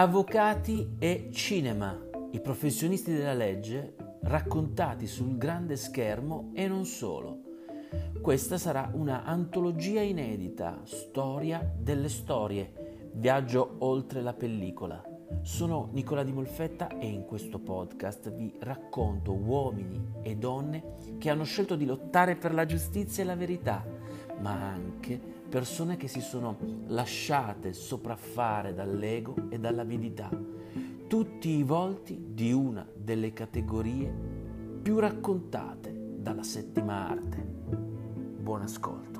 Avvocati e cinema, i professionisti della legge raccontati sul grande schermo e non solo. Questa sarà una antologia inedita, storia delle storie, viaggio oltre la pellicola. Sono Nicola Di Molfetta e in questo podcast vi racconto uomini e donne che hanno scelto di lottare per la giustizia e la verità, ma anche persone che si sono lasciate sopraffare dall'ego e dall'avidità. Tutti i volti di una delle categorie più raccontate dalla settima arte. Buon ascolto.